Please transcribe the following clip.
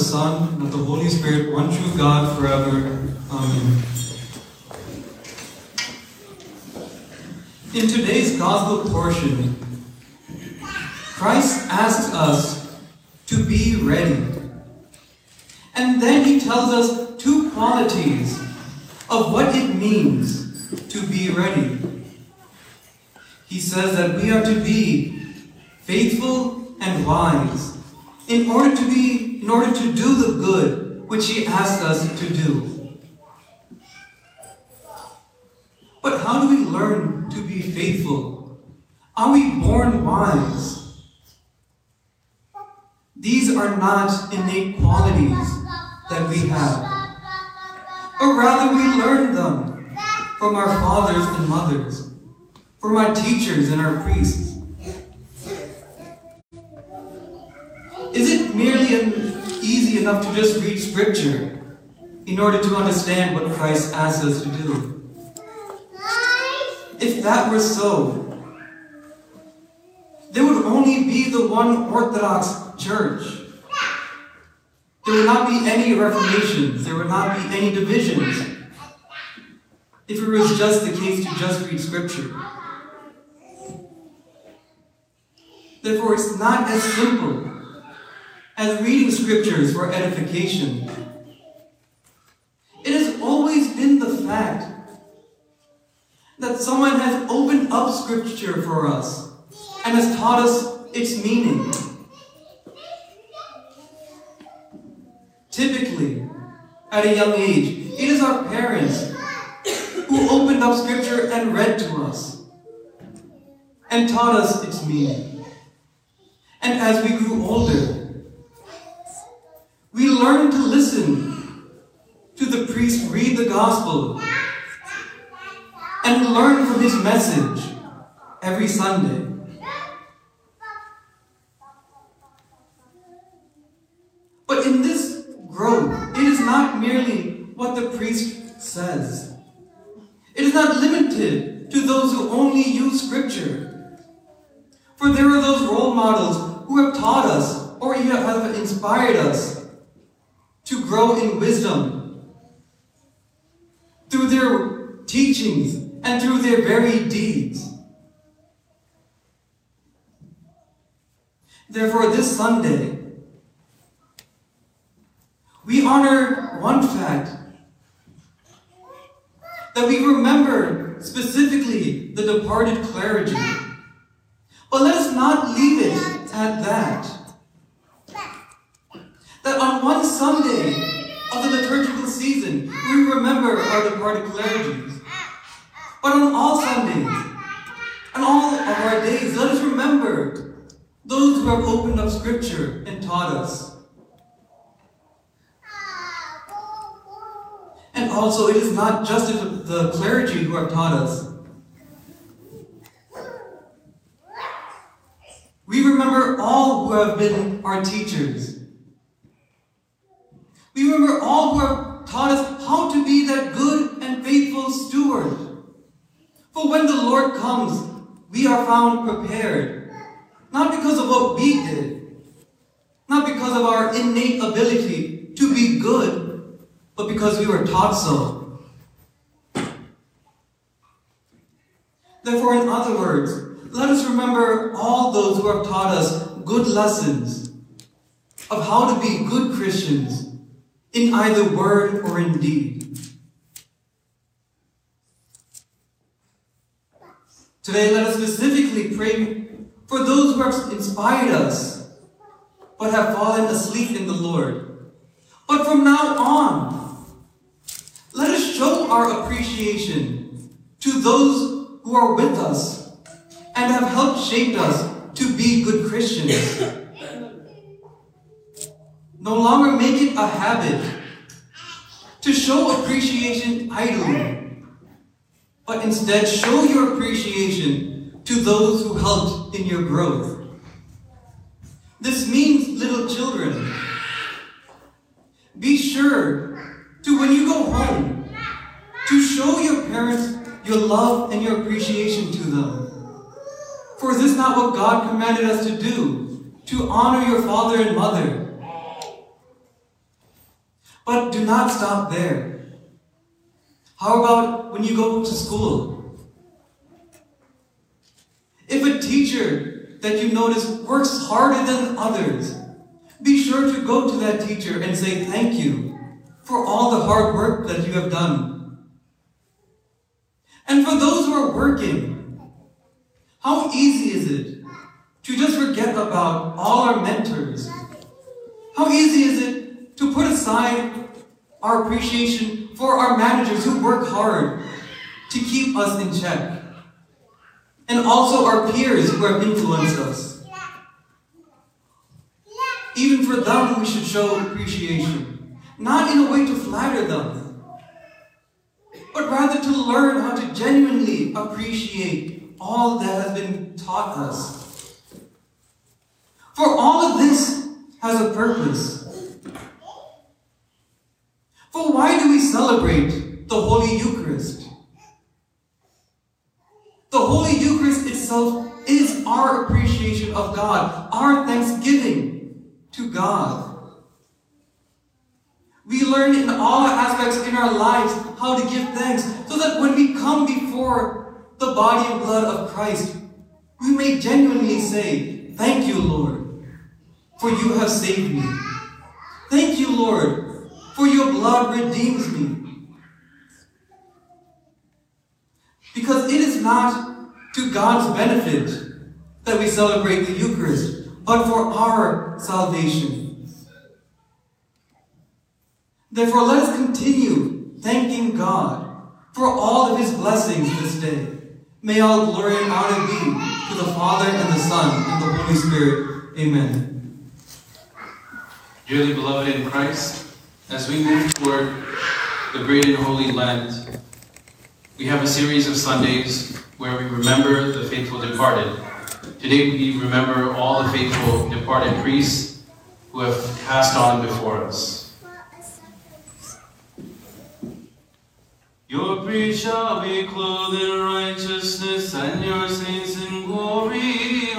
the Son, and of the Holy Spirit, one true God, forever. Amen. In today's Gospel portion, Christ asks us to be ready. And then he tells us two qualities of what it means to be ready. He says that we are to be faithful and wise in order to be in order to do the good which he asks us to do. But how do we learn to be faithful? Are we born wise? These are not innate qualities that we have, but rather we learn them from our fathers and mothers, from our teachers and our priests. Enough to just read scripture in order to understand what Christ asks us to do? If that were so, there would only be the one Orthodox Church. There would not be any reformations. There would not be any divisions. If it was just the case to just read Scripture. Therefore, it's not as simple as reading Scriptures for edification. It has always been the fact that someone has opened up Scripture for us and has taught us its meaning. Typically, at a young age, it is our parents who opened up Scripture and read to us and taught us its meaning. And as we grew older, we learn to listen to the priest read the gospel and learn from his message every Sunday. But in this growth, it is not merely what the priest says. It is not limited to those who only use scripture. For there are those role models who have taught us or have inspired us grow in wisdom through their teachings and through their very deeds. Therefore, this Sunday, we honor one fact that we remember specifically the departed clergy. But let us not leave it at that on one Sunday of the liturgical season, we remember our departed clergy. But on all Sundays, on all of our days, let us remember those who have opened up Scripture and taught us. And also, it is not just the clergy who have taught us. We remember all who have been our teachers. We remember all who have taught us how to be that good and faithful steward. For when the Lord comes, we are found prepared. Not because of what we did, not because of our innate ability to be good, but because we were taught so. Therefore, in other words, let us remember all those who have taught us good lessons of how to be good Christians in either word or in deed. Today, let us specifically pray for those who have inspired us but have fallen asleep in the Lord. But from now on, let us show our appreciation to those who are with us and have helped shape us to be good Christians. No longer make it a habit to show appreciation idly, but instead show your appreciation to those who helped in your growth. This means, little children, be sure to, when you go home, to show your parents your love and your appreciation to them. For is this not what God commanded us to do? To honor your father and mother. But do not stop there. How about when you go to school? If a teacher that you notice works harder than others, be sure to go to that teacher and say thank you for all the hard work that you have done. And for those who are working, how easy is it to just forget about all our mentors? How easy is it aside our appreciation for our managers who work hard to keep us in check? And also our peers who have influenced us. Even for them, we should show appreciation. Not in a way to flatter them, but rather to learn how to genuinely appreciate all that has been taught us. For all of this has a purpose. For why do we celebrate the Holy Eucharist? The Holy Eucharist itself is our appreciation of God, our thanksgiving to God. We learn in all aspects in our lives how to give thanks so that when we come before the body and blood of Christ, we may genuinely say, Thank you, Lord, for you have saved me. Thank you, Lord, for your blood redeems me. Because it is not to God's benefit that we celebrate the Eucharist, but for our salvation. Therefore, let us continue thanking God for all of his blessings this day. May all glory and honor be to the Father and the Son and the Holy Spirit. Amen. Dearly beloved in Christ, as we move toward the great and holy Lent, we have a series of Sundays where we remember the faithful departed. Today we remember all the faithful departed priests who have passed on before us. Your priest shall be clothed in righteousness, and your saints in glory.